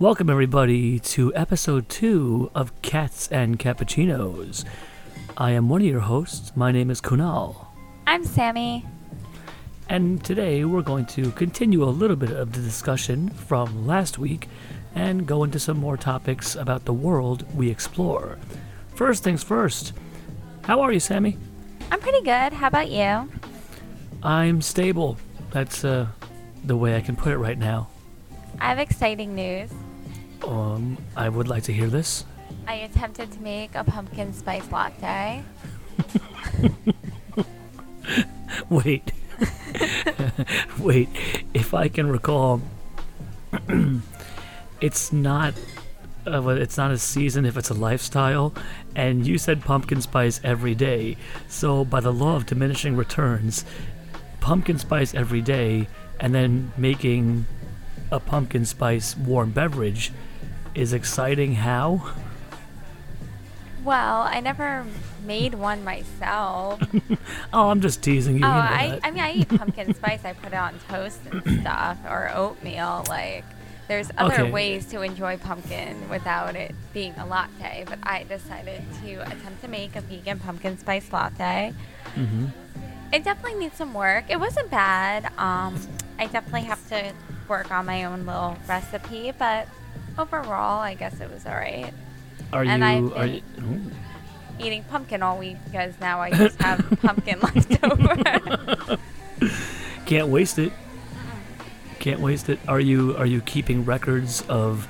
Welcome, everybody, to episode two of Cats and Cappuccinos. I am one of your hosts. My name is Kunal. I'm Sammy. And today we're going to continue a little bit of the discussion from last week and go into some more topics about the world we explore. First things first, how are you, Sammy? I'm pretty good. How about you? I'm stable. That's uh, the way I can put it right now. I have exciting news. Um, I would like to hear this. I attempted to make a pumpkin spice latte. Wait. Wait. If I can recall, it's not. Uh, well, it's not a season if it's a lifestyle, and you said pumpkin spice every day. So, by the law of diminishing returns, pumpkin spice every day, and then making a pumpkin spice warm beverage is exciting. How? Well, I never made one myself. Oh, I'm just teasing you. oh, you know I. I mean, I eat pumpkin spice. I put it on toast and stuff, or oatmeal. Like, there's other Okay. ways to enjoy pumpkin without it being a latte. But I decided to attempt to make a vegan pumpkin spice latte. hmm It definitely needs some work. It wasn't bad. Um, I definitely have to work on my own little recipe, but overall, I guess it was all right. Are And you? Are you? ooh. Eating pumpkin all week because now I just have pumpkin left over. Can't waste it. Can't waste it. Are you are you keeping records of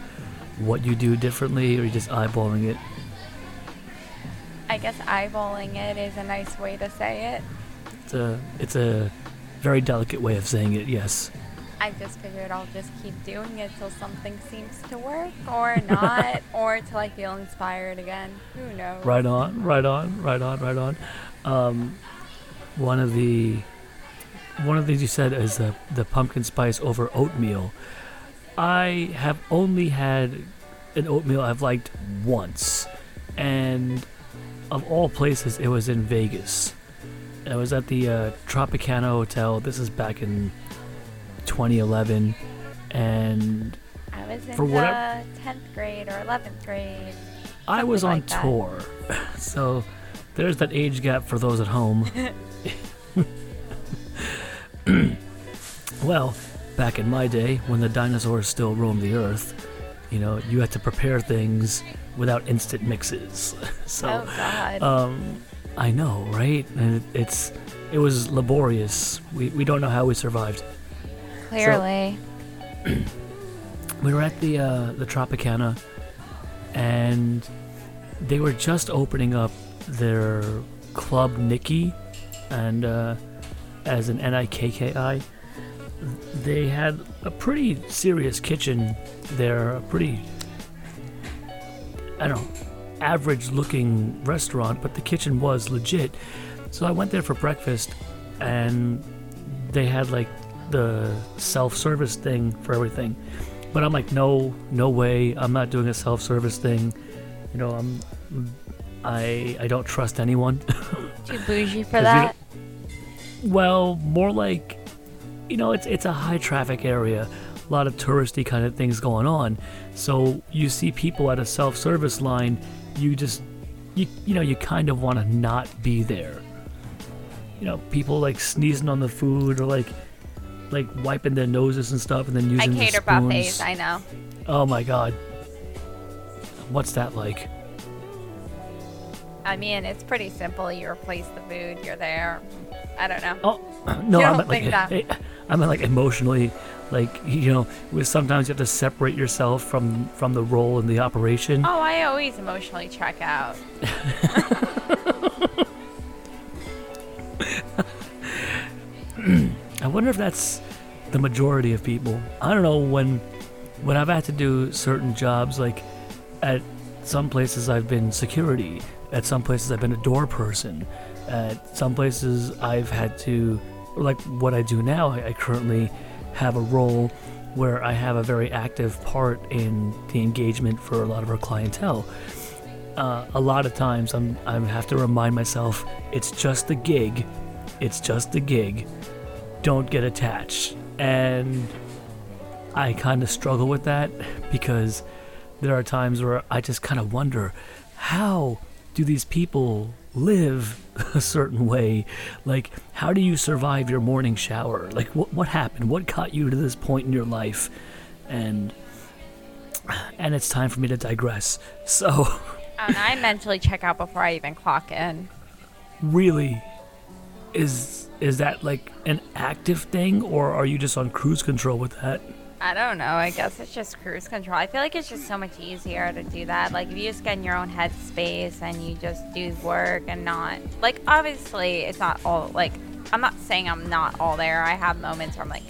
what you do differently, or are you just eyeballing it? I guess eyeballing it is a nice way to say it. It's a it's a very delicate way of saying it. Yes. I just figured I'll just keep doing it till something seems to work or not, or till I feel inspired again. Who knows? Right on. Right on. Right on. Right on. Um, one of the one of the things you said is the the pumpkin spice over oatmeal. I have only had an oatmeal I've liked once, and of all places, it was in Vegas. I was at the uh, Tropicana Hotel. This is back in 2011, and I was in For the whatever- 10th grade or 11th grade. I was on like tour. So there's that age gap for those at home. well, back in my day, when the dinosaurs still roamed the earth, you know, you had to prepare things without instant mixes. so oh God. um, I know, right? And it, it's it was laborious. We we don't know how we survived. Clearly. we were at the uh, the Tropicana, and they were just opening up their club Nikki, and uh, as an N I K K I, they had a pretty serious kitchen there, a pretty I don't know average looking restaurant, but the kitchen was legit. So I went there for breakfast, and they had like the self-service thing for everything. But I'm like, no, no way. I'm not doing a self-service thing. You know, I'm, I, I don't trust anyone. Too bougie for that. well, more like, you know, it's it's a high traffic area, a lot of touristy kind of things going on. So you see people at a self-service line, you just, you you know, you kind of want to not be there. You know, people like sneezing on the food or like, like wiping their noses and stuff, and then using the cater buffets, I know. Oh my god. What's that like? I mean, it's pretty simple. You replace the food, you're there. I don't know. Oh no, I don't like think that? eh, I meant like emotionally, like you know, with sometimes you have to separate yourself from from the role in the operation. Oh, I always emotionally check out. wonder if that's the majority of people. I don't know when when I've had to do certain jobs, like at some places I've been security, at some places I've been a door person, at some places I've had to, like what I do now. I, I currently have a role where I have a very active part in the engagement for a lot of our clientele. Uh, a lot of times I'm I have to remind myself it's just a gig, it's just a gig. Don't get attached. And I kind of struggle with that because there are times where I just kind of wonder how do these people live a certain way? Like, how do you survive your morning shower? Like, what what happened? What got you to this point in your life? And and it's time for me to digress. So, And I mentally check out before I even clock in. really, is is that like an active thing, or are you just on cruise control with that? I don't know. I guess it's just cruise control. I feel like it's just so much easier to do that. Like if you just get in your own headspace and you just do work and not like obviously it's not all like I'm not saying I'm not all there. I have moments where I'm like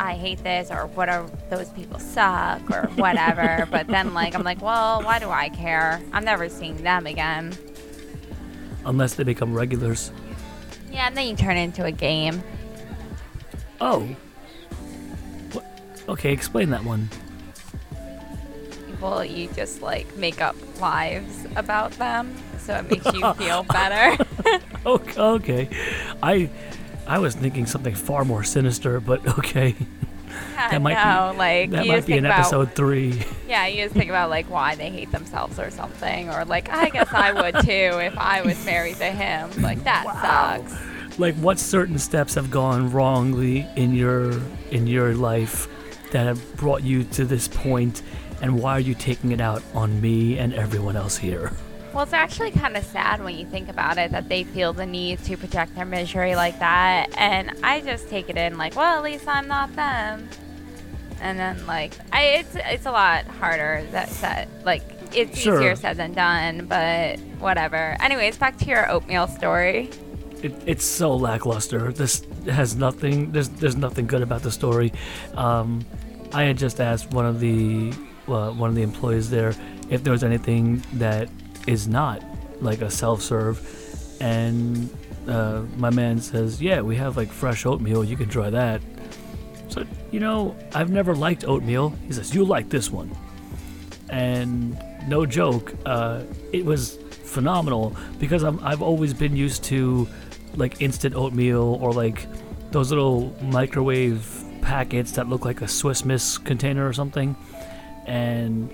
I hate this or what are those people suck or whatever. but then like I'm like, well, why do I care? I'm never seeing them again. Unless they become regulars. Yeah, and then you turn it into a game. Oh. What? Okay, explain that one. Well, you just like make up lives about them, so it makes you feel better. Okay, okay. I I was thinking something far more sinister, but okay. I That might be- like That might be in about, episode three. Yeah, you just think about like why they hate themselves or something, or like I guess I would too if I was married to him. Like that sucks. like what certain steps have gone wrongly in your in your life that have brought you to this point and why are you taking it out on me and everyone else here? Well, it's actually kind of sad when you think about it that they feel the need to project their misery like that, and I just take it in like, well, at least I'm not them. And then like, I it's it's a lot harder that said like it's Sure. easier said than done, but whatever. Anyways, back to your oatmeal story. It, it's so lackluster. This has nothing. There's there's nothing good about the story. Um, I had just asked one of the uh, one of the employees there if there was anything that is not like a self-serve, and uh, my man says, "Yeah, we have like fresh oatmeal. You can try that." So you know, I've never liked oatmeal. He says, "You like this one," and no joke, uh, it was phenomenal because I'm, I've always been used to like instant oatmeal or like those little microwave packets that look like a Swiss Miss container or something, and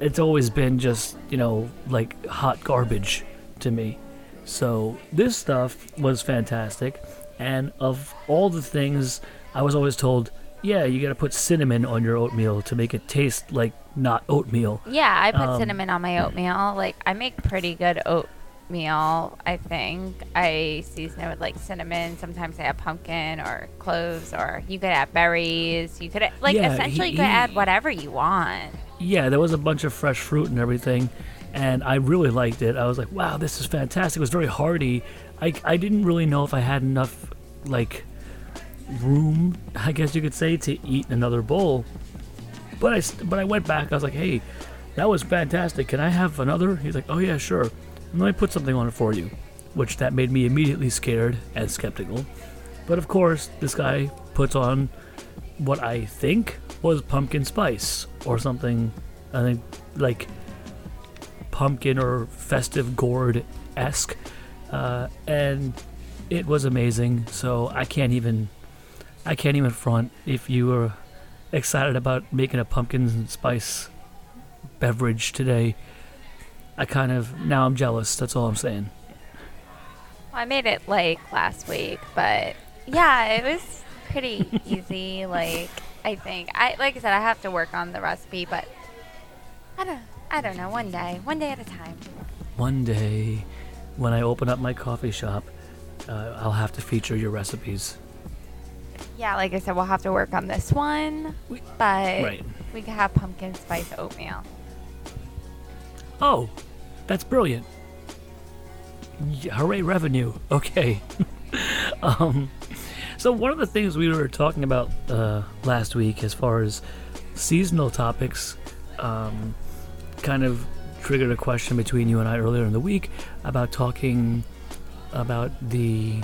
it's always been just you know like hot garbage to me. So this stuff was fantastic, and of all the things, I was always told, yeah, you got to put cinnamon on your oatmeal to make it taste like not oatmeal. Yeah, I put Um, cinnamon on my oatmeal. Like I make pretty good oatmeal. I think I season it with like cinnamon. Sometimes I add pumpkin or cloves, or you could add berries. You could like Yeah, essentially he- you could add whatever you want. yeah, there was a bunch of fresh fruit and everything, and I really liked it. I was like, wow, this is fantastic. It was very hearty. I, I didn't really know if I had enough, like, room, I guess you could say, to eat another bowl. But I, but I went back. I was like, hey, that was fantastic. Can I have another? He's like, oh, yeah, sure. And let me put something on it for you. Which that made me immediately scared and skeptical. But of course, this guy puts on what I think was pumpkin spice or something. I think like pumpkin or festive gourd esque, uh, and it was amazing. So I can't even, I can't even front. If you were excited about making a pumpkin spice beverage today, I kind of now I'm jealous. That's all I'm saying. Well, I made it like last week, but yeah, it was pretty easy. Like I think I like I said, I have to work on the recipe, but I don't I don't know. One day, one day at a time. One day, when I open up my coffee shop, uh, I'll have to feature your recipes. Yeah, like I said, we'll have to work on this one, but Right. we could have pumpkin spice oatmeal. Oh, that's brilliant. Y- hooray, revenue. Okay. um, so, one of the things we were talking about uh, last week, as far as seasonal topics, um, kind of triggered a question between you and I earlier in the week about talking about the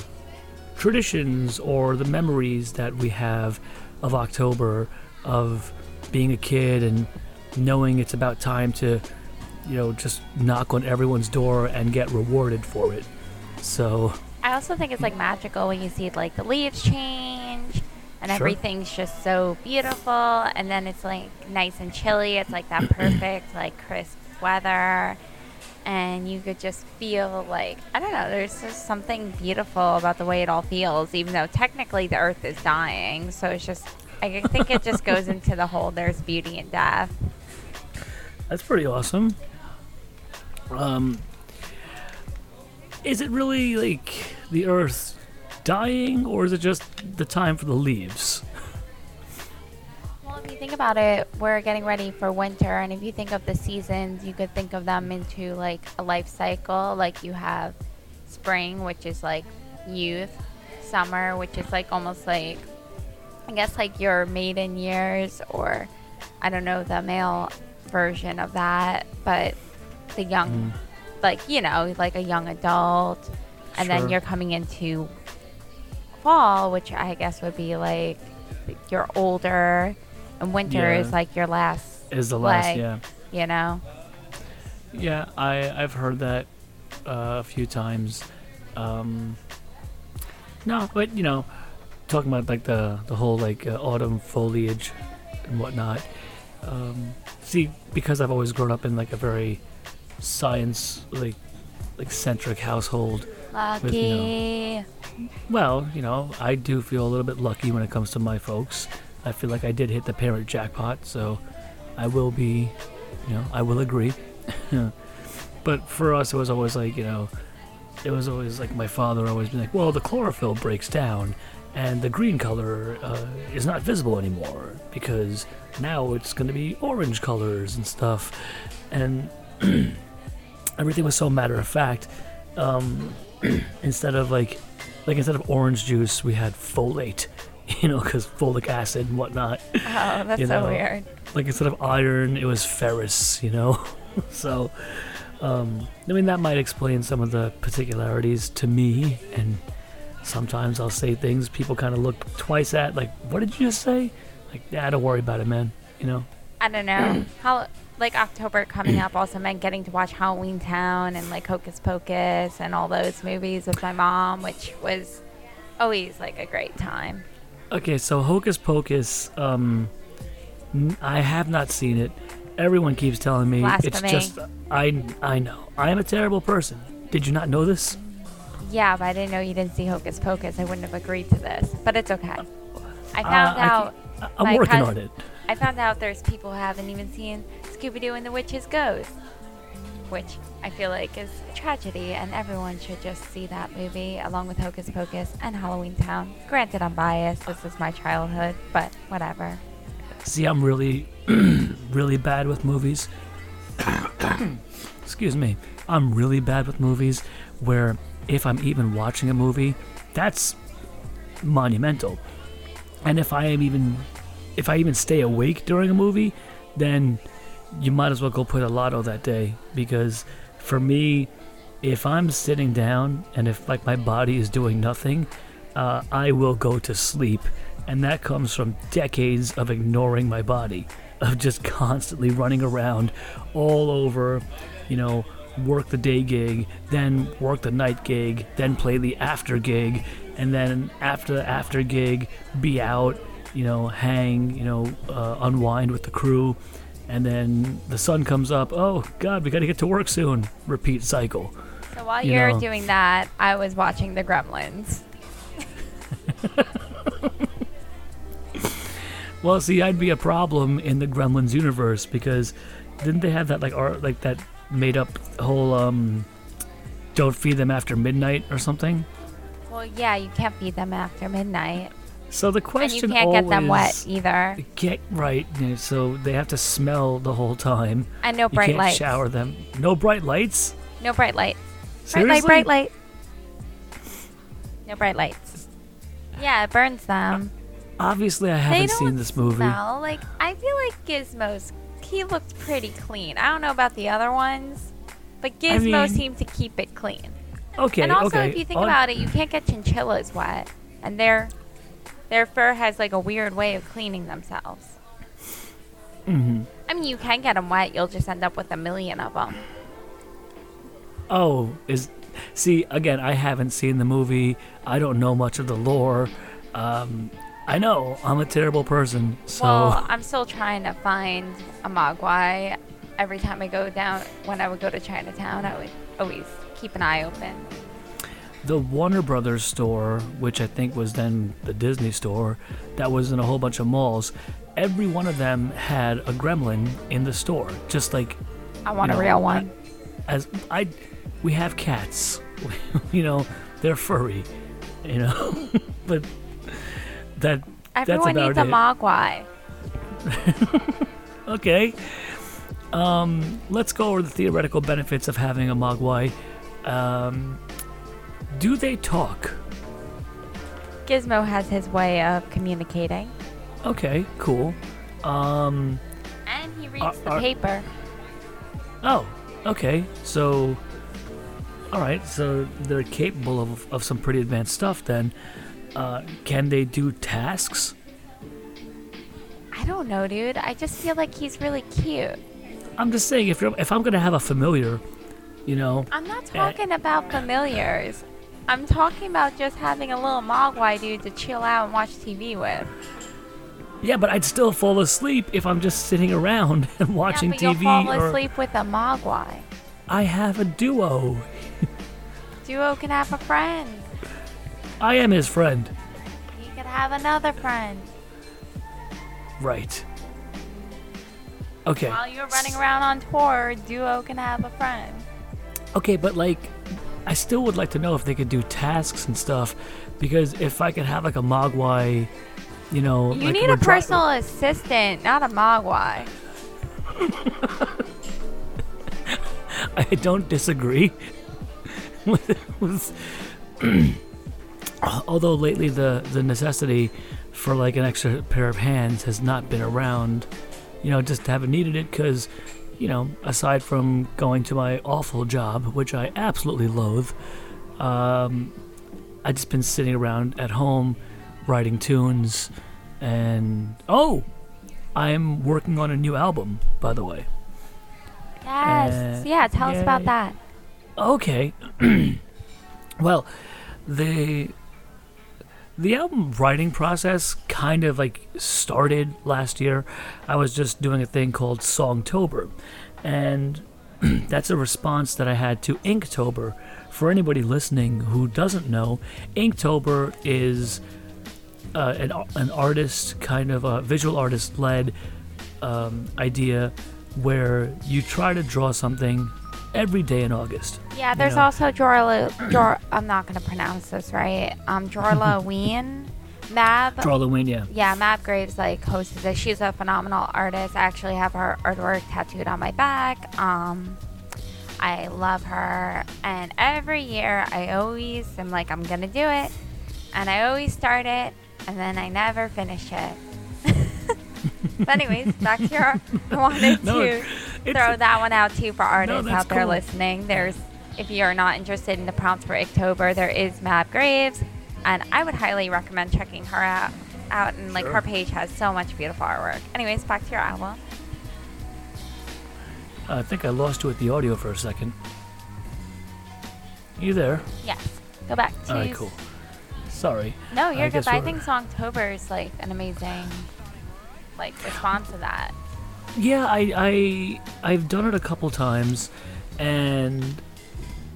traditions or the memories that we have of October, of being a kid and knowing it's about time to you know, just knock on everyone's door and get rewarded for it. So, I also think it's like magical when you see like the leaves change and Sure. everything's just so beautiful. And then it's like nice and chilly. It's like that perfect, like crisp weather. And you could just feel like, I don't know, there's just something beautiful about the way it all feels, even though technically the earth is dying. So it's just, I think it just goes into the whole there's beauty in death. That's pretty awesome. Um, is it really like the Earth dying, or is it just the time for the leaves? If you think about it, we're getting ready for winter, and if you think of the seasons, you could think of them into like a life cycle. Like you have spring, which is like youth, summer, which is like almost like, I guess, like your maiden years, or I don't know the male version of that, but the young, mm. like, you know, like a young adult. And Sure. then you're coming into fall, which I guess would be like you're older, and winter Yeah. is like your last, Is the last? Like- Yeah, you know. yeah. I I've heard that uh, a few times. Um, no, but you know, talking about like the the whole like uh, autumn foliage and whatnot. Um, see, because I've always grown up in like a very science like like centric household. Lucky. With, you Well, you know, I do feel a little bit lucky when it comes to my folks. I feel like I did hit the parent jackpot, so I will be, you know, I will agree. but for us, it was always like, you know, it was always like my father always be like, well, the chlorophyll breaks down and the green color uh, is not visible anymore because now it's going to be orange colors and stuff. And everything was so matter of fact. Um, instead of like like instead of orange juice we had folate you know because folic acid and whatnot Oh, that's you so weird. like instead of iron it was ferrous you know so um, i mean that might explain some of the particularities to me and sometimes i'll say things people kind of look twice at like what did you just say like yeah don't worry about it man you know I don't know how. Like October coming up also meant getting to watch Halloween Town and like Hocus Pocus and all those movies with my mom, which was always like a great time. Okay, so Hocus Pocus, um, I have not seen it. Everyone keeps telling me it's just. I I know. I am a terrible person. Did you not know this? Yeah, but I didn't know you didn't see Hocus Pocus. I wouldn't have agreed to this, but it's okay. I Uh, found I out. I- I'm working cous- on it. I found out there's people who haven't even seen Scooby Doo and the Witch's Ghost, which I feel like is a tragedy, and everyone should just see that movie along with Hocus Pocus and Halloween Town. Granted, I'm biased. This is my childhood, but whatever. See, I'm really, really bad with movies. Excuse me. I'm really bad with movies where if I'm even watching a movie, that's monumental. And if I am even if I even stay awake during a movie, then you might as well go play the lotto that day because for me, if I'm sitting down and if like my body is doing nothing, uh, I will go to sleep, and that comes from decades of ignoring my body, of just constantly running around all over, you know, work the day gig, then work the night gig, then play the after gig, and then after the after gig, be out, you know, hang, you know, uh, unwind with the crew, and then the sun comes up. Oh God, we got to get to work soon. Repeat cycle. So while You are doing that, I was watching The Gremlins. Well, see, I'd be a problem in the Gremlins universe because didn't they have that like art like that made up whole um don't feed them after midnight or something? Well, yeah, you can't feed them after midnight, So the question and you can't get them wet always- either, Get right, so they have to smell the whole time. and no You bright can't lights. shower them. No bright lights. No bright. Bright Seriously? light, bright light. No bright lights. Yeah, it burns them. Obviously, I haven't seen this movie. smell like. I feel like Gizmo's. He looked pretty clean. I don't know about the other ones, but Gizmo mean- seemed to keep it clean. Okay, and also, okay. if you think about it, you can't get chinchillas wet, and their their fur has like a weird way of cleaning themselves. Mhm. I mean, you can get them wet. You'll just end up with a million of them. Oh, is see again? I haven't seen the movie. I don't know much of the lore. Um, I know I'm a terrible person, so Well, I'm still trying to find a Mogwai. Every time I go down, when I would go to Chinatown, I would always keep an eye open. The Warner Brothers store, which I think was then the Disney store, that was in a whole bunch of malls. Every one of them had a gremlin in the store, just like I want you a real one. as I we have cats you know they're furry you know but that Everyone that's needs a about Mogwai. it okay um let's go over the theoretical benefits of having a mogwai um do they talk Gizmo has his way of communicating, okay cool um and he reads Are- the are- paper. oh okay so all right so they're capable of, of some pretty advanced stuff then uh, can they do tasks I don't know, dude. I just feel like he's really cute. I'm just saying, if you're, if I'm gonna have a familiar, you know, I'm not talking about familiars. I'm talking about just having a little Mogwai dude to chill out and watch TV with. yeah, but I'd still fall asleep if I'm just sitting around and watching yeah, but TV. you'll fall or asleep with a Mogwai. I have a duo. Duo can have a friend. I am his friend. He could have another friend. Right. Okay. While you're running around on tour, Duo can have a friend. Okay, but like, I still would like to know if they could do tasks and stuff, because if I could have like a Mogwai, you know, You like need a dri- personal assistant, not a Mogwai. I don't disagree although lately the the necessity for like an extra pair of hands has not been around you know just haven't needed it because you know aside from going to my awful job which i absolutely loathe um, i just been sitting around at home writing tunes and oh i'm working on a new album by the way Yes. Uh, yeah, tell us about that. Okay. well, the the album writing process kind of like started last year. I was just doing a thing called Songtober, and that's a response that I had to Inktober. For anybody listening who doesn't know, Inktober is uh, an, an artist, kind of a visual artist led um, idea where you try to draw something every day in August. Yeah, there's know. also Jorla. Jor, I'm not gonna pronounce this right. Um, Jorla Ween, Mab. Jorla Halloween, yeah. Yeah, Mab Graves like hosted this. She's a phenomenal artist. I actually have her artwork tattooed on my back. Um, I love her, and every year I always am like, I'm gonna do it, and I always start it, and then I never finish it. but anyways, back to your. I wanted No, to throw that one out too for artists that's out there cool. listening. There's, if you're not interested in the prompts for October, there is Mab Graves, and I would highly recommend checking her out. Out and like Sure. her page has so much beautiful artwork. Anyways, back to your album. I think I lost you with the audio for a second. You there? Yes, go back to. All right, cool. Sorry. No, you're I good. I think Songtober is like an amazing, like response to that. Yeah, I, I I've done it a couple times, and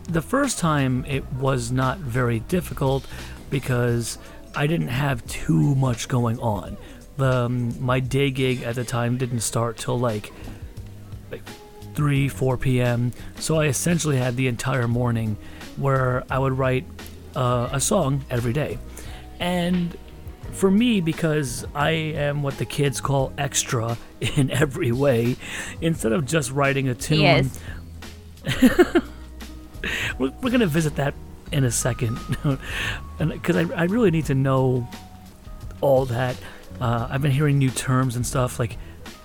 the first time it was not very difficult because I didn't have too much going on. Um, my day gig at the time didn't start till like like three four p.m. So I essentially had the entire morning where I would write uh, a song every day, and for me, because I am what the kids call extra in every way, instead of just writing a tune, He is. we're, we're going to visit that in a second. Because I, I really need to know all that. Uh, I've been hearing new terms and stuff like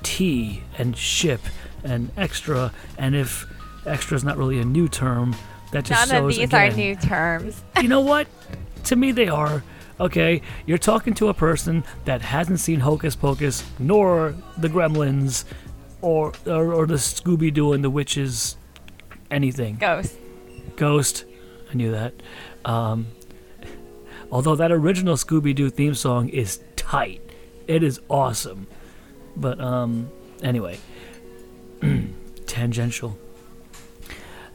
T and ship and extra, and if extra is not really a new term, that just None of these again, are new terms. you know what? To me, they are. Okay, you're talking to a person that hasn't seen Hocus Pocus, nor the Gremlins, or or, or the Scooby Doo and the Witches, anything. Ghost. Ghost, I knew that. Um, although that original Scooby Doo theme song is tight. It is awesome. But um anyway, tangential.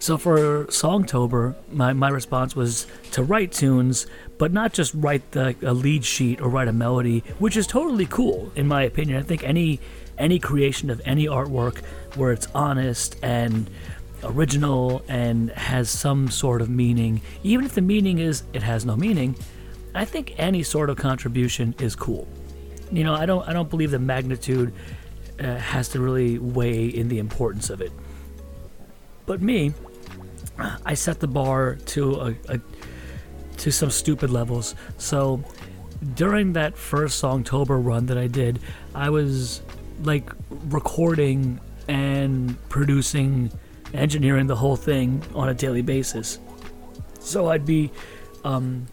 So for Songtober, my, my response was to write tunes, but not just write the, a lead sheet or write a melody, which is totally cool in my opinion. I think any any creation of any artwork where it's honest and original and has some sort of meaning, even if the meaning is it has no meaning, I think any sort of contribution is cool. You know, I don't I don't believe the magnitude uh, has to really weigh in the importance of it. But me, I set the bar to a, a to some stupid levels. So during that first Songtober run that I did, I was like recording and producing, engineering the whole thing on a daily basis. So I'd be um,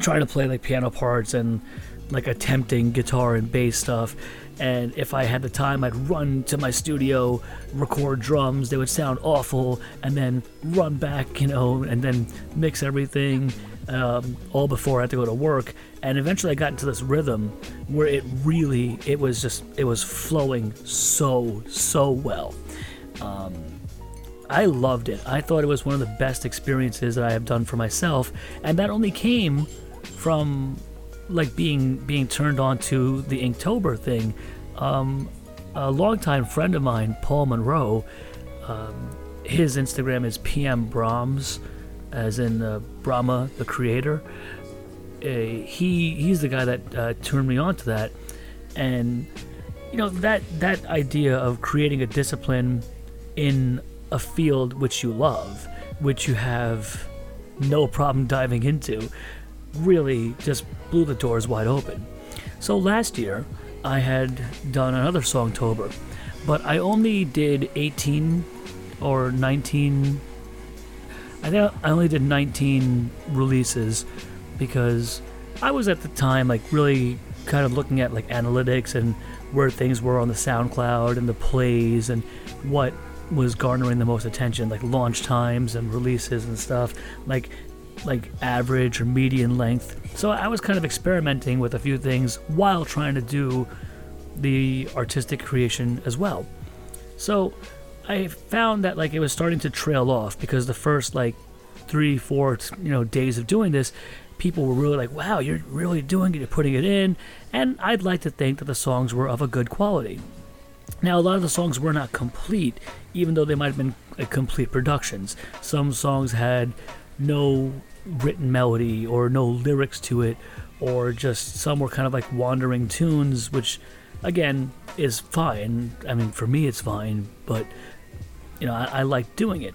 trying to play like piano parts and like attempting guitar and bass stuff. And if I had the time, I'd run to my studio, record drums. They would sound awful, and then run back, you know, and then mix everything um, all before I had to go to work. And eventually, I got into this rhythm where it really, it was just, it was flowing so, so well. Um, I loved it. I thought it was one of the best experiences that I have done for myself, and that only came from like being being turned on to the Inktober thing. Um, a longtime friend of mine, Paul Monroe, um, his Instagram is PM Brahms, as in uh, Brahma, the creator. Uh, he he's the guy that uh, turned me on to that, and you know that that idea of creating a discipline in a field which you love, which you have no problem diving into, really just blew the doors wide open. So last year, I had done another Songtober, but I only did 18 or 19. I think I only did 19 releases because I was at the time like really kind of looking at like analytics and where things were on the SoundCloud and the plays and what was garnering the most attention, like launch times and releases and stuff. Like like average or median length. So I was kind of experimenting with a few things while trying to do the artistic creation as well. So I found that like it was starting to trail off because the first like three, four, you know, days of doing this, people were really like, "Wow, you're really doing it, you're putting it in," and I'd like to think that the songs were of a good quality. Now, a lot of the songs were not complete, even though they might have been complete productions. Some songs had no written melody or no lyrics to it, or just some were kind of like wandering tunes, which again is fine. I mean, for me, it's fine, but you know, I, I like doing it.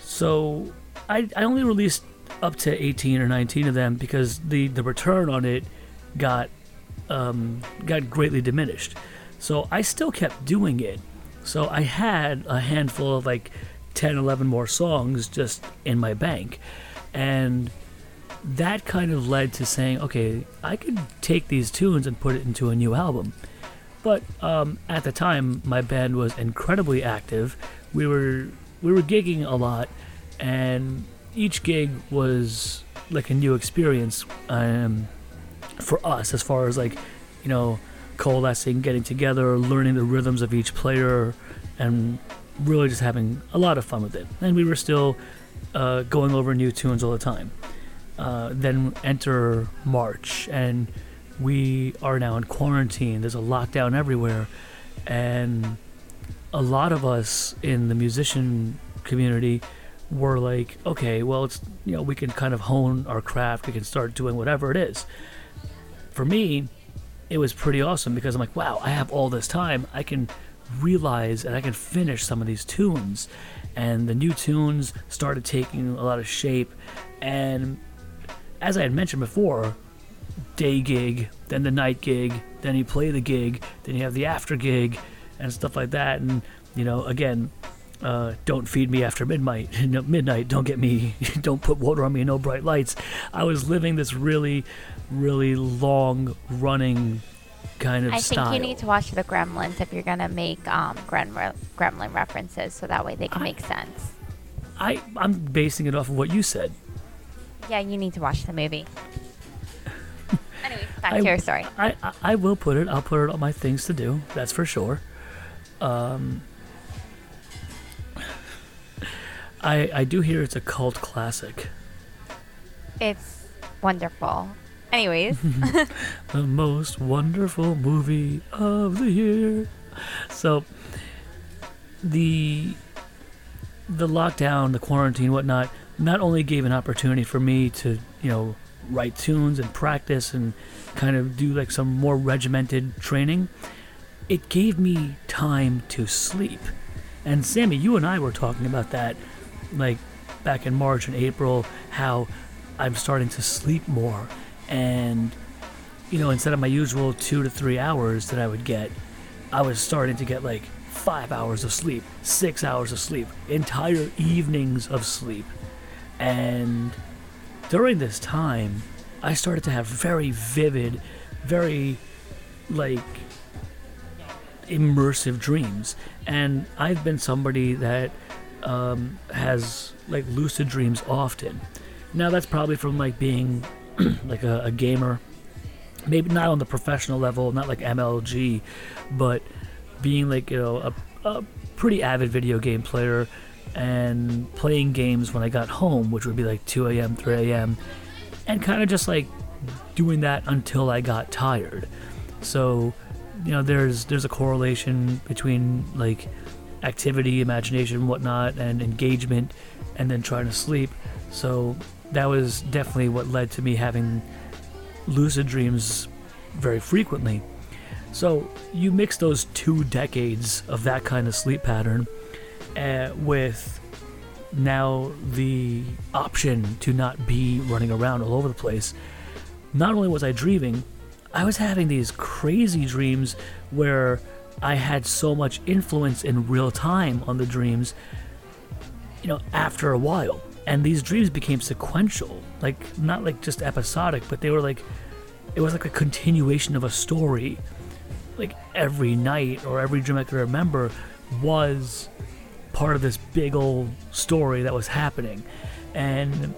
So I, I only released up to 18 or 19 of them because the, the return on it got um, got greatly diminished. So I still kept doing it. So I had a handful of like 10, 11 more songs just in my bank. And that kind of led to saying, okay, I could take these tunes and put it into a new album. But um, at the time, my band was incredibly active. We were we were gigging a lot, and each gig was like a new experience um, for us, as far as like you know coalescing, getting together, learning the rhythms of each player, and really just having a lot of fun with it. And we were still uh, going over new tunes all the time. Uh, then enter March, and we are now in quarantine. There's a lockdown everywhere, and a lot of us in the musician community were like, okay, well, it's you know we can kind of hone our craft. We can start doing whatever it is. For me, it was pretty awesome because I'm like, wow, I have all this time. I can realize and I can finish some of these tunes. And the new tunes started taking a lot of shape. And as I had mentioned before, day gig, then the night gig, then you play the gig, then you have the after gig, and stuff like that. And you know, again, uh, don't feed me after midnight. Midnight. Don't get me. Don't put water on me. No bright lights. I was living this really, really long running kind of I style. think you need to watch the Gremlins if you're gonna make um, Gremlin Gremlin references, so that way they can I- make sense. I I'm basing it off of what you said. Yeah, you need to watch the movie. anyway, Back I- to your story. I, I I will put it. I'll put it on my things to do. That's for sure. Um, I I do hear it's a cult classic. It's wonderful. Anyways, The most wonderful movie of the year. So the the lockdown, the quarantine, whatnot, not only gave an opportunity for me to, you know, write tunes and practice and kind of do like some more regimented training, it gave me time to sleep. And Sammy, you and I were talking about that like back in March and April, how I'm starting to sleep more. And, you know, instead of my usual two to three hours that I would get, I was starting to get like five hours of sleep, six hours of sleep, entire evenings of sleep. And during this time, I started to have very vivid, very like immersive dreams. And I've been somebody that um, has like lucid dreams often. Now that's probably from like being like a, a gamer, maybe not on the professional level, not like MLG, but being like you know a, a pretty avid video game player and playing games when I got home, which would be like 2 a.m., 3 a.m., and kind of just like doing that until I got tired. So, you know, there's there's a correlation between like activity, imagination, whatnot, and engagement, and then trying to sleep. So that was definitely what led to me having lucid dreams very frequently. So you mix those two decades of that kind of sleep pattern uh, with now the option to not be running around all over the place. Not only was I dreaming, I was having these crazy dreams where I had so much influence in real time on the dreams, you know, after a while. And these dreams became sequential, like not like just episodic, but they were like, it was like a continuation of a story. Like every night or every dream I could remember was part of this big old story that was happening. And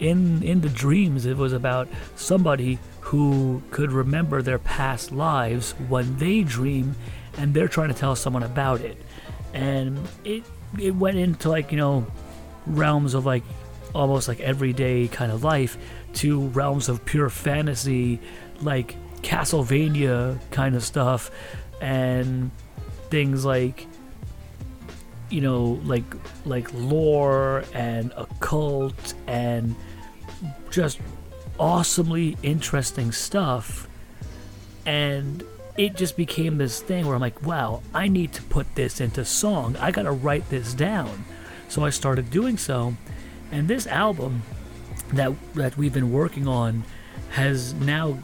in in the dreams it was about somebody who could remember their past lives when they dream and they're trying to tell someone about it. And it it went into like, you know, realms of like almost like everyday kind of life to realms of pure fantasy like Castlevania kind of stuff and things like you know like like lore and occult and just awesomely interesting stuff. And it just became this thing where I'm like wow I need to put this into song. I got to write this down so I started doing so. And this album that that we've been working on has now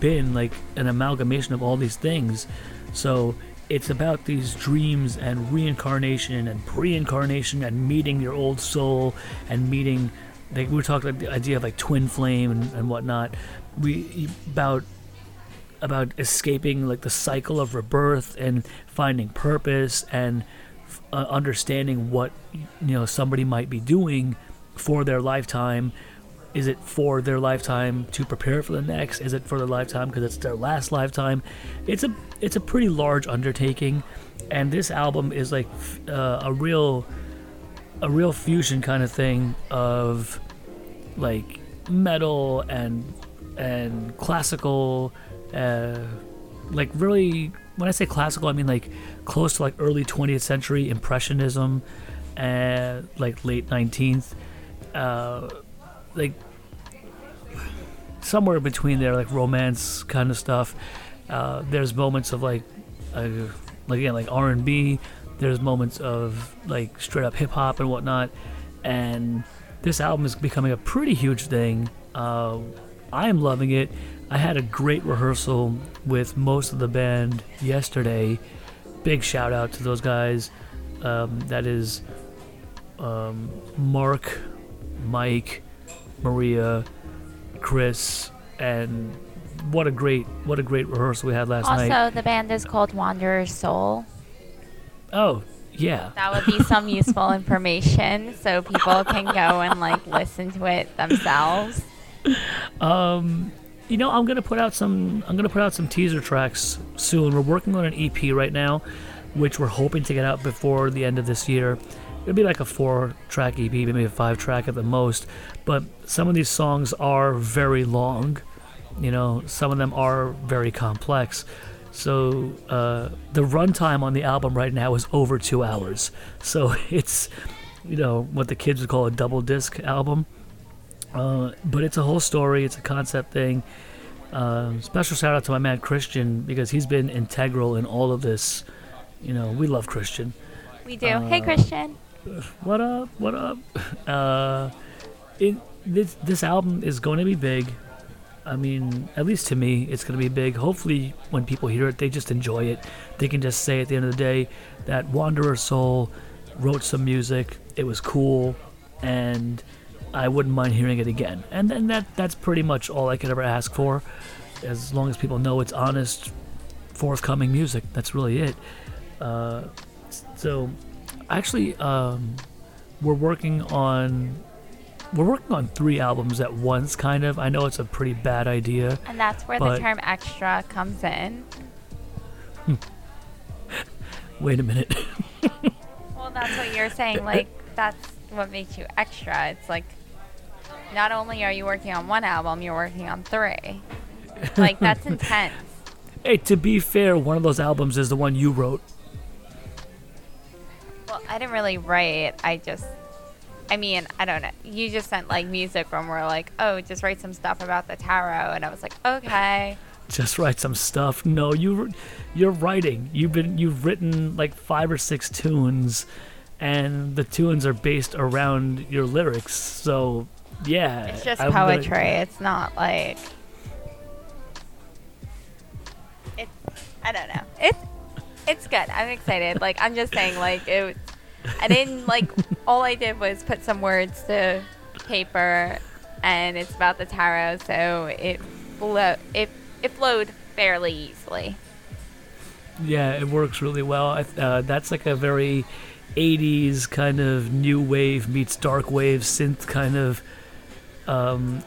been like an amalgamation of all these things. So it's about these dreams and reincarnation and pre-incarnation and meeting your old soul and meeting like we were talking about the idea of like twin flame and, and whatnot. We about about escaping like the cycle of rebirth and finding purpose and uh, understanding what you know somebody might be doing for their lifetime. Is it for their lifetime to prepare for the next? Is it for their lifetime because it's their last lifetime? It's a it's a pretty large undertaking. And this album is like uh, a real a real fusion kind of thing of like metal and and classical uh, like really when i say classical i mean like close to like early 20th century impressionism and like late 19th uh, like somewhere between there, like romance kind of stuff. Uh, there's moments of like, uh, like again, like R and B. There's moments of like straight up hip hop and whatnot. And this album is becoming a pretty huge thing. Uh, I am loving it. I had a great rehearsal with most of the band yesterday. Big shout out to those guys. Um, that is um, Mark, Mike, Maria, Chris, and what a great what a great rehearsal we had last also, night. Also, the band is called Wanderer's Soul. Oh yeah, That would be some useful information so people can go and like listen to it themselves. um, you know, I'm gonna put out some. I'm gonna put out some teaser tracks soon. We're working on an EP right now, which we're hoping to get out before the end of this year. It'll be like a four-track EP, maybe a five-track at the most. But some of these songs are very long. You know, some of them are very complex. So uh, the runtime on the album right now is over two hours. So it's, you know, what the kids would call a double disc album. Uh, but it's a whole story. It's a concept thing. Uh, special shout out to my man Christian because he's been integral in all of this. You know, we love Christian. We do. hey, Christian. What up? What up? Uh, it this this album is going to be big. I mean, at least to me, it's going to be big. Hopefully, when people hear it, they just enjoy it. They can just say at the end of the day that Wanderer Soul wrote some music. It was cool, and I wouldn't mind hearing it again. And then that that's pretty much all I could ever ask for, as long as people know it's honest, forthcoming music. That's really it. Uh, so, actually, um, we're working on we're working on three albums at once. Kind of. I know it's a pretty bad idea. And that's where the term extra comes in. Wait a minute. Well, that's what you're saying. Like, that's what makes you extra. It's like, not only are you working on one album, you're working on three. Like, that's intense. hey, to be fair, one of those albums is the one you wrote. Well, I didn't really write. I just, I mean, I don't know. You just sent like music when we're like, oh, just write some stuff about the tarot, and I was like, okay. just write some stuff. No, you you're writing. You've been you've written like five or six tunes, and the tunes are based around your lyrics. So yeah, It's just I'm gonna- poetry. It's not like. It's. I don't know. It's. It's good. I'm excited. Like I'm just saying. Like it. I didn't like. all I did was put some words to paper, and it's about the tarot, so it flow. It it flowed fairly easily. yeah, it works really well. Uh, that's like a very 80s kind of new wave meets dark wave synth kind of um,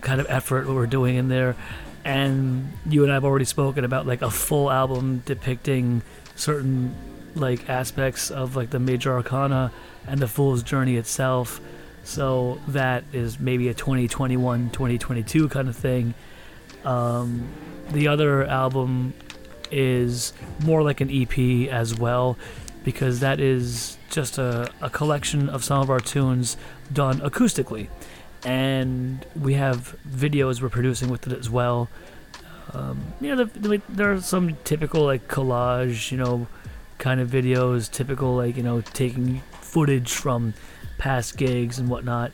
kind of effort what we're doing in there. And you and I have already spoken about like a full album depicting certain like aspects of like the major arcana and the fool's journey itself. So that is maybe a 2021, 2022 kind of thing. Um, the other album is more like an EP as well, because that is just a, a collection of some of our tunes done acoustically. And we have videos we're producing with it as well. Um, you know, the, the, there are some typical like collage, you know, kind of videos, typical like, you know, taking footage from past gigs and whatnot.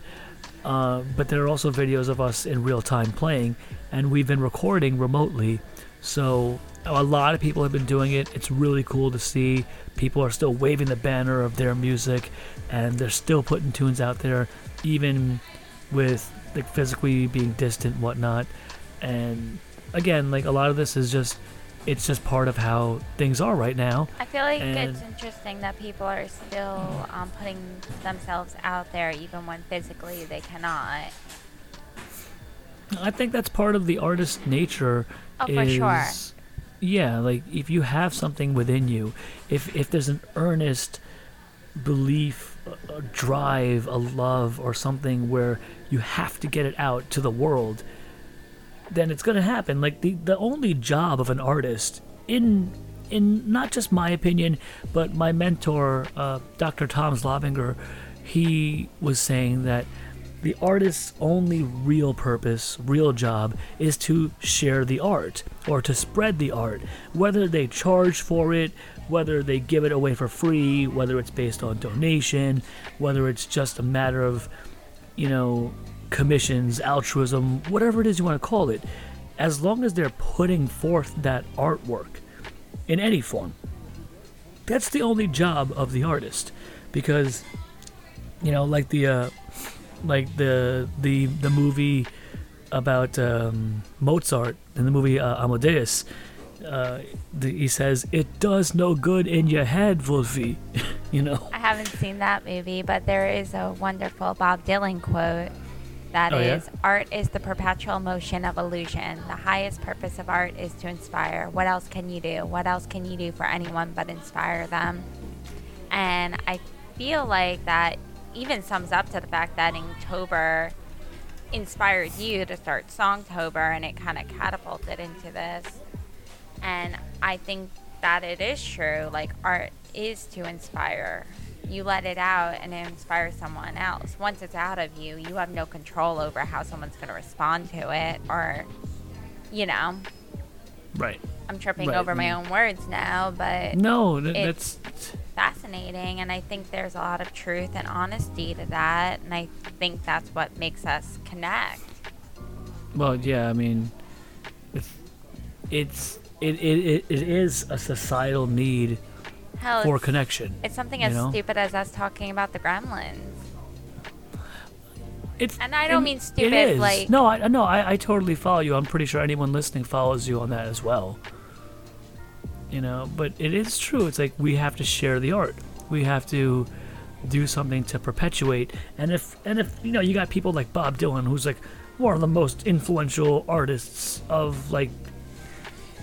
Uh, but there are also videos of us in real time playing, and we've been recording remotely. So a lot of people have been doing it. It's really cool to see. People are still waving the banner of their music, and they're still putting tunes out there, even with like physically being distant, whatnot. And again, like a lot of this is just, it's just part of how things are right now. I feel like And- it's interesting that people are still um, putting themselves out there even when physically they cannot. I think that's part of the artist nature. Oh, for is, sure. Yeah, like if you have something within you, if if there's an earnest belief, a, drive, a love, or something where you have to get it out to the world, then it's gonna happen. Like the the only job of an artist in in not just my opinion, but my mentor, uh, Dr. Tom Slobinger, he was saying that the artist's only real purpose, real job, is to share the art or to spread the art. Whether they charge for it, whether they give it away for free, whether it's based on donation, whether it's just a matter of, you know, commissions, altruism, whatever it is you want to call it, as long as they're putting forth that artwork in any form, that's the only job of the artist. Because, you know, like the, uh, like the the the movie about um, Mozart in the movie uh, Amadeus. Uh, the, he says it does no good in your head, Wolfie. you know. I haven't seen that movie, but there is a wonderful Bob Dylan quote That Oh, is, yeah? art is the perpetual motion of illusion. The highest purpose of art is to inspire. What else can you do? What else can you do for anyone but inspire them? And I feel like that even sums up to the fact that Inktober inspired you to start Songtober and it kind of catapulted into this. And I think that it is true. Like, art is to inspire. You let it out and it inspires someone else. Once it's out of you, you have no control over how someone's going to respond to it or, you know, Right. I'm tripping Right, over my own words now, but No, th- It's- that's fascinating and I think there's a lot of truth and honesty to that and I think that's what makes us connect. well, yeah. I mean, it's it's it it, it, it is a societal need Hell, for it's, connection. it's something as know? stupid as us talking about the gremlins. It's And I don't it- mean stupid, is. like- no, I no, I, I totally follow you. I'm pretty sure anyone listening follows you on that as well. You know, but it is true. It's like we have to share the art. We have to do something to perpetuate. And if and if you know, you got people like Bob Dylan, who's like one of the most influential artists of like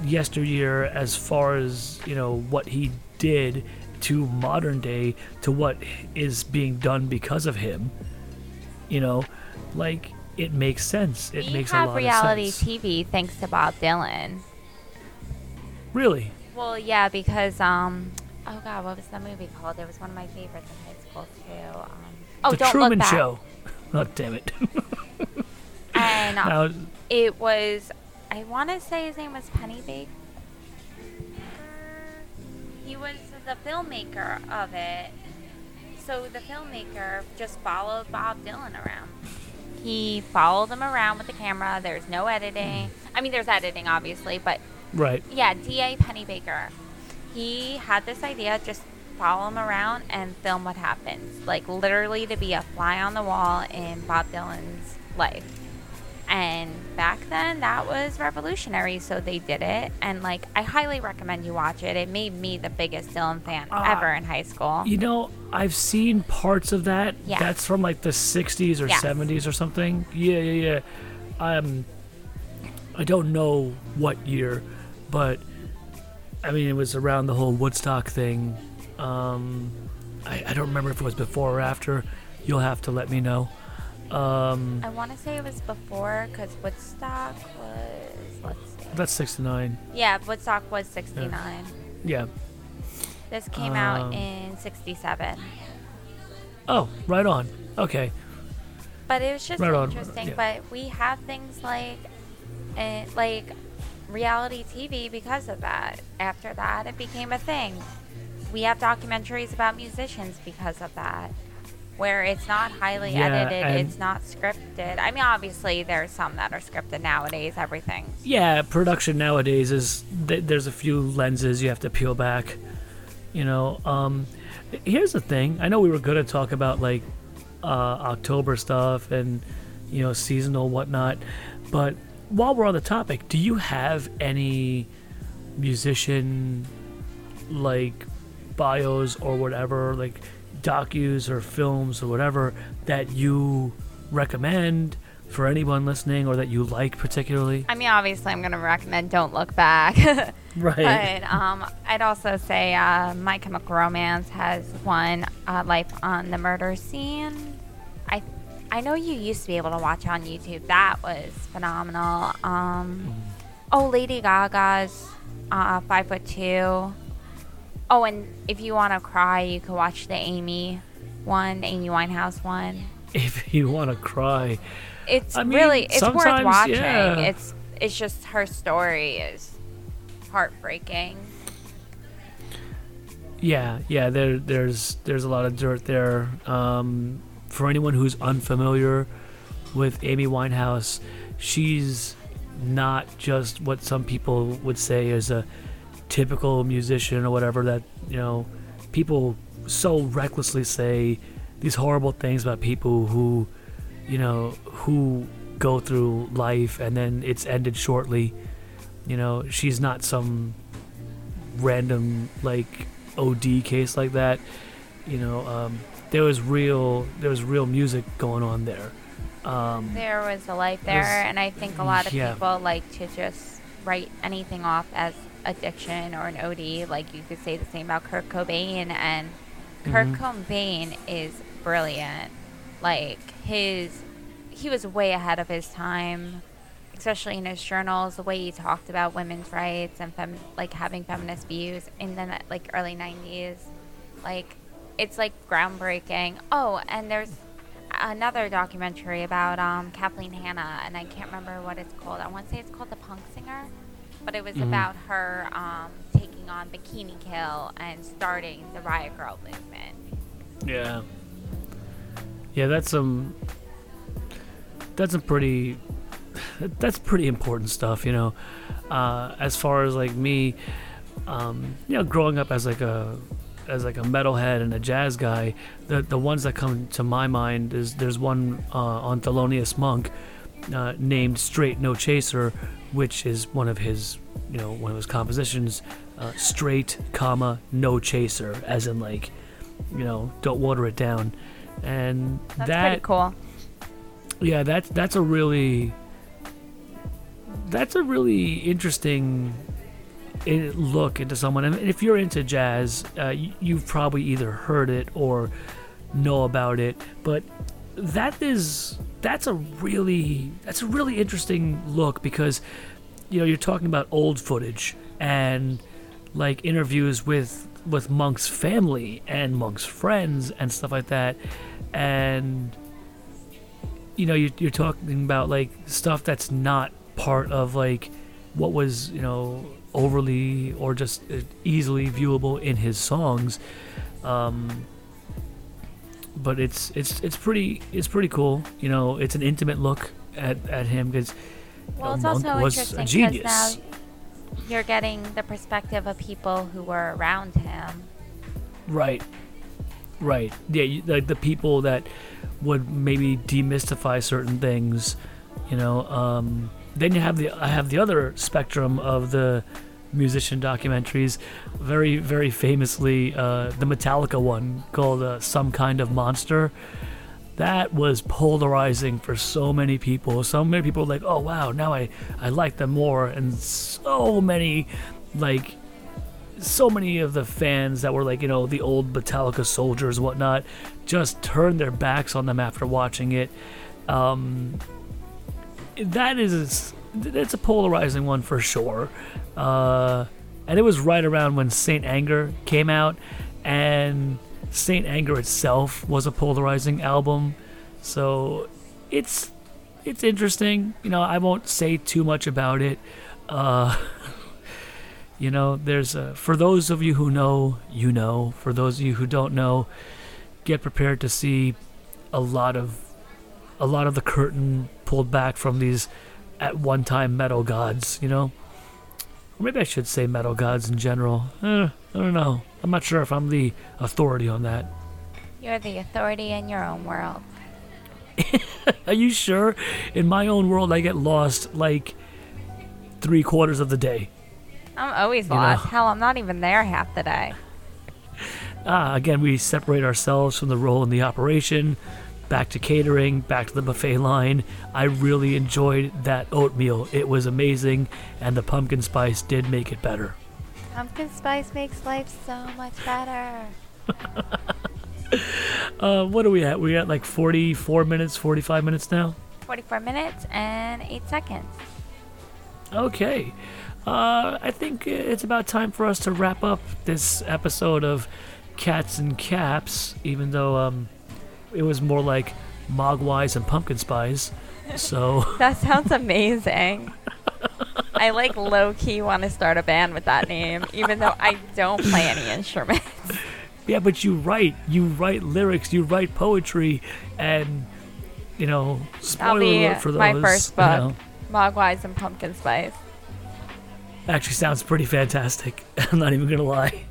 yesteryear as far as you know what he did to modern day to what is being done because of him you know like it makes sense it we makes a lot reality of sense TV thanks to Bob Dylan. really Well, yeah, because um, oh god, what was the movie called? It was one of my favorites in high school too. Um, oh, the don't truman look back. show oh damn it And now it was, I want to say his name was Pennebaker. He was the filmmaker of it. So the filmmaker just followed Bob Dylan around. He followed him around with the camera. There's no editing. I mean, there's editing, obviously, but right yeah, D.A. Pennebaker. He had this idea just follow him around and film what happens. Like, literally, to be a fly on the wall in Bob Dylan's life. And back then, that was revolutionary, so they did it. And, like, I highly recommend you watch it. It made me the biggest Dylan fan Ah. ever in high school. you know i've seen parts of that Yeah. that's from like the 60s or Yes. 70s or something yeah yeah yeah um i don't know what year but i mean it was around the whole woodstock thing um i, I don't remember if it was before or after you'll have to let me know um I want to say it was before, because Woodstock was, let's see. that's 69 Yeah, Woodstock was 69. yeah This came Um, out in 67. oh right on okay But it was just Right on, interesting. yeah. But we have things like, uh, like reality TV because of that. After that, it became a thing. We have documentaries about musicians because of that, where it's not highly Yeah, edited, it's not scripted. I mean, obviously, there's some that are scripted nowadays. Everything. yeah, production nowadays is th- there's a few lenses you have to peel back. You know, um, here's the thing. I know we were going to talk about like uh, October stuff and you know seasonal whatnot, but while we're on the topic, do you have any musician like bios or whatever, like docus or films or whatever that you recommend for anyone listening or that you like particularly? I mean, obviously, I'm going to recommend Don't Look Back. Right. But um, I'd also say uh, My Chemical Romance has one, uh, Life on the Murder Scene. I I know you used to be able to watch on YouTube. That was phenomenal. Um, oh, Lady Gaga's uh, Five Foot Two. Oh, and if you want to cry, you could watch the Amy one, Amy Winehouse one. if you want to cry. It's I mean, really it's worth watching. yeah. It's it's just her story is heartbreaking. Yeah, yeah. There, there's, there's a lot of dirt there. Um, for anyone who's unfamiliar with Amy Winehouse, she's not just what some people would say is a typical musician or whatever that you know people so recklessly say these horrible things about people who you know who go through life and then it's ended shortly. You know she's not some random like OD case like that. You know um, there was real there was real music going on there. Um, There was a life there, There's- and I think a lot of yeah. people like to just write anything off as addiction or an OD. Like you could say the same about Kurt Cobain, and Kurt Mhm. Cobain is brilliant. Like his, he was way ahead of his time, especially in his journals. The way he talked about women's rights and fem- like having feminist views in the like early '90s, like it's like groundbreaking. Oh, and there's another documentary about um, Kathleen Hanna, and I can't remember what it's called. I want to say it's called The Punk Singer, but it was Mhm. about her um, taking on Bikini Kill and starting the Riot Grrrl movement. Yeah. Yeah, that's some. That's some pretty. That's pretty important stuff, you know. Uh, as far as like me, um, you know, growing up as like a as like a metalhead and a jazz guy, the the ones that come to my mind is there's one uh, on Thelonious Monk uh, named "Straight No Chaser," which is one of his you know one of his compositions. Uh, straight, comma, no chaser, as in like, you know, don't water it down. And That's that pretty cool. yeah, that's that's a really that's a really interesting look into someone. And if you're into jazz, uh, you've probably either heard it or know about it. But that is that's a really that's a really interesting look because you know you're talking about old footage and like interviews with with Monk's family and Monk's friends and stuff like that, and you know, you're, you're talking about like stuff that's not part of like what was, you know, overly or just uh, easily viewable in his songs. Um, but it's it's it's pretty it's pretty cool. You know, it's an intimate look at, at him because Well, it's Monk also was a genius. you're getting the perspective of people who were around him. Right. Right. Yeah, you, like the people that would maybe demystify certain things, you know. Um, then you have the I have the other spectrum of the musician documentaries. Very, very famously, uh, the Metallica one called uh, "Some Kind of Monster." That was polarizing for so many people. So many people like, "Oh wow, now I I like them more," and so many like so many of the fans that were like, you know, the old Metallica soldiers whatnot, just turned their backs on them after watching it. Um, that is, it's a polarizing one for sure. Uh, and it was right around when Saint Anger came out, and Saint Anger itself was a polarizing album. So it's it's interesting. You know, I won't say too much about it. Uh, you know, there's a, for those of you who know, you know. For those of you who don't know, get prepared to see a lot of a lot of the curtain pulled back from these at one time metal gods. You know, or maybe I should say metal gods in general. Eh, I don't know. I'm not sure if I'm the authority on that. You're the authority in your own world. Are you sure? In my own world, I get lost like three quarters of the day. I'm always You know. lost. Hell, I'm not even there half the day. Ah, again, we separate ourselves from the role in the operation, back to catering, back to the buffet line. I really enjoyed that oatmeal. It was amazing, and the pumpkin spice did make it better. Pumpkin spice makes life so much better. Uh, what are we at? We're at like 44 minutes, 45 minutes now? 44 minutes and 8 seconds. Okay. Uh, I think it's about time for us to wrap up this episode of Cats and Caps, even though um, it was more like Mogwais and Pumpkin Spice. So. That sounds amazing. I like low key want to start a band with that name, even though I don't play any instruments. Yeah, but you write, you write lyrics, you write poetry, and you know, spoiler alert for those. my first you book. know, Mogwais and pumpkin spice. actually sounds pretty fantastic. I'm not even gonna lie.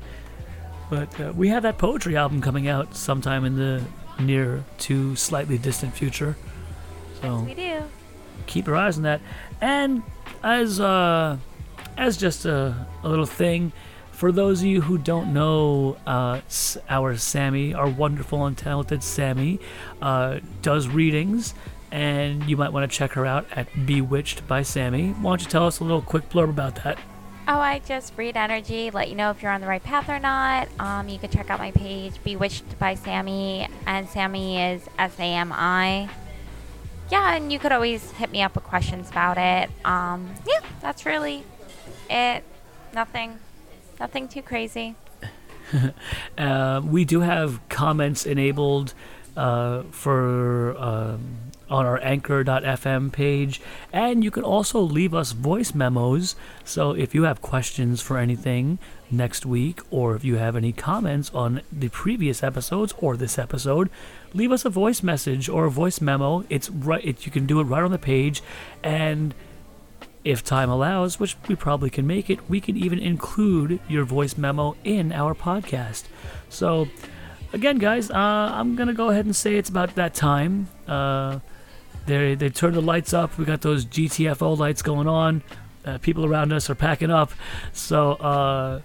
But uh, we have that poetry album coming out sometime in the near to slightly distant future. So We do. keep your eyes on that. And as uh, as just a, a little thing, for those of you who don't know, uh, our Sami, our wonderful and talented Sami, uh, does readings, and you might want to check her out at Bewitched by Sami. Why don't you tell us a little quick blurb about that? Oh, I just read energy, let you know if you're on the right path or not. Um, you can check out my page, Bewitched by Sami, and Sami is S A M I. Yeah, and you could always hit me up with questions about it. Um, yeah, that's really it. Nothing, nothing too crazy. Uh, we do have comments enabled uh, for um, on our anchor.fm page and you can also leave us voice memos so if you have questions for anything next week or if you have any comments on the previous episodes or this episode leave us a voice message or a voice memo it's right it, you can do it right on the page and if time allows, which we probably can make it, we can even include your voice memo in our podcast. So, again, guys, uh, I'm gonna go ahead and say it's about that time. Uh, they they turned the lights up. We got those GTFO lights going on. Uh, people around us are packing up. So, uh,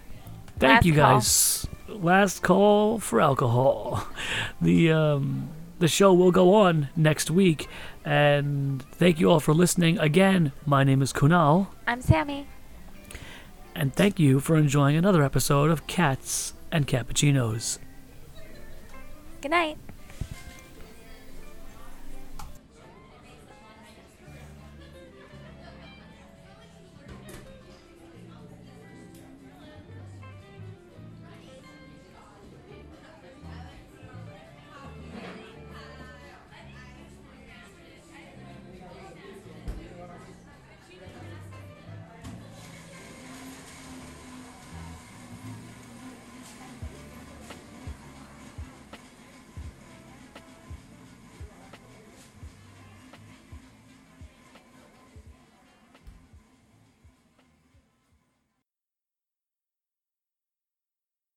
thank Last you call. guys. Last call for alcohol. The um, the show will go on next week. And thank you all for listening. Again, my name is Kunal, I'm Sami. and thank you for enjoying another episode of Cats and Cappuccinos. Good night.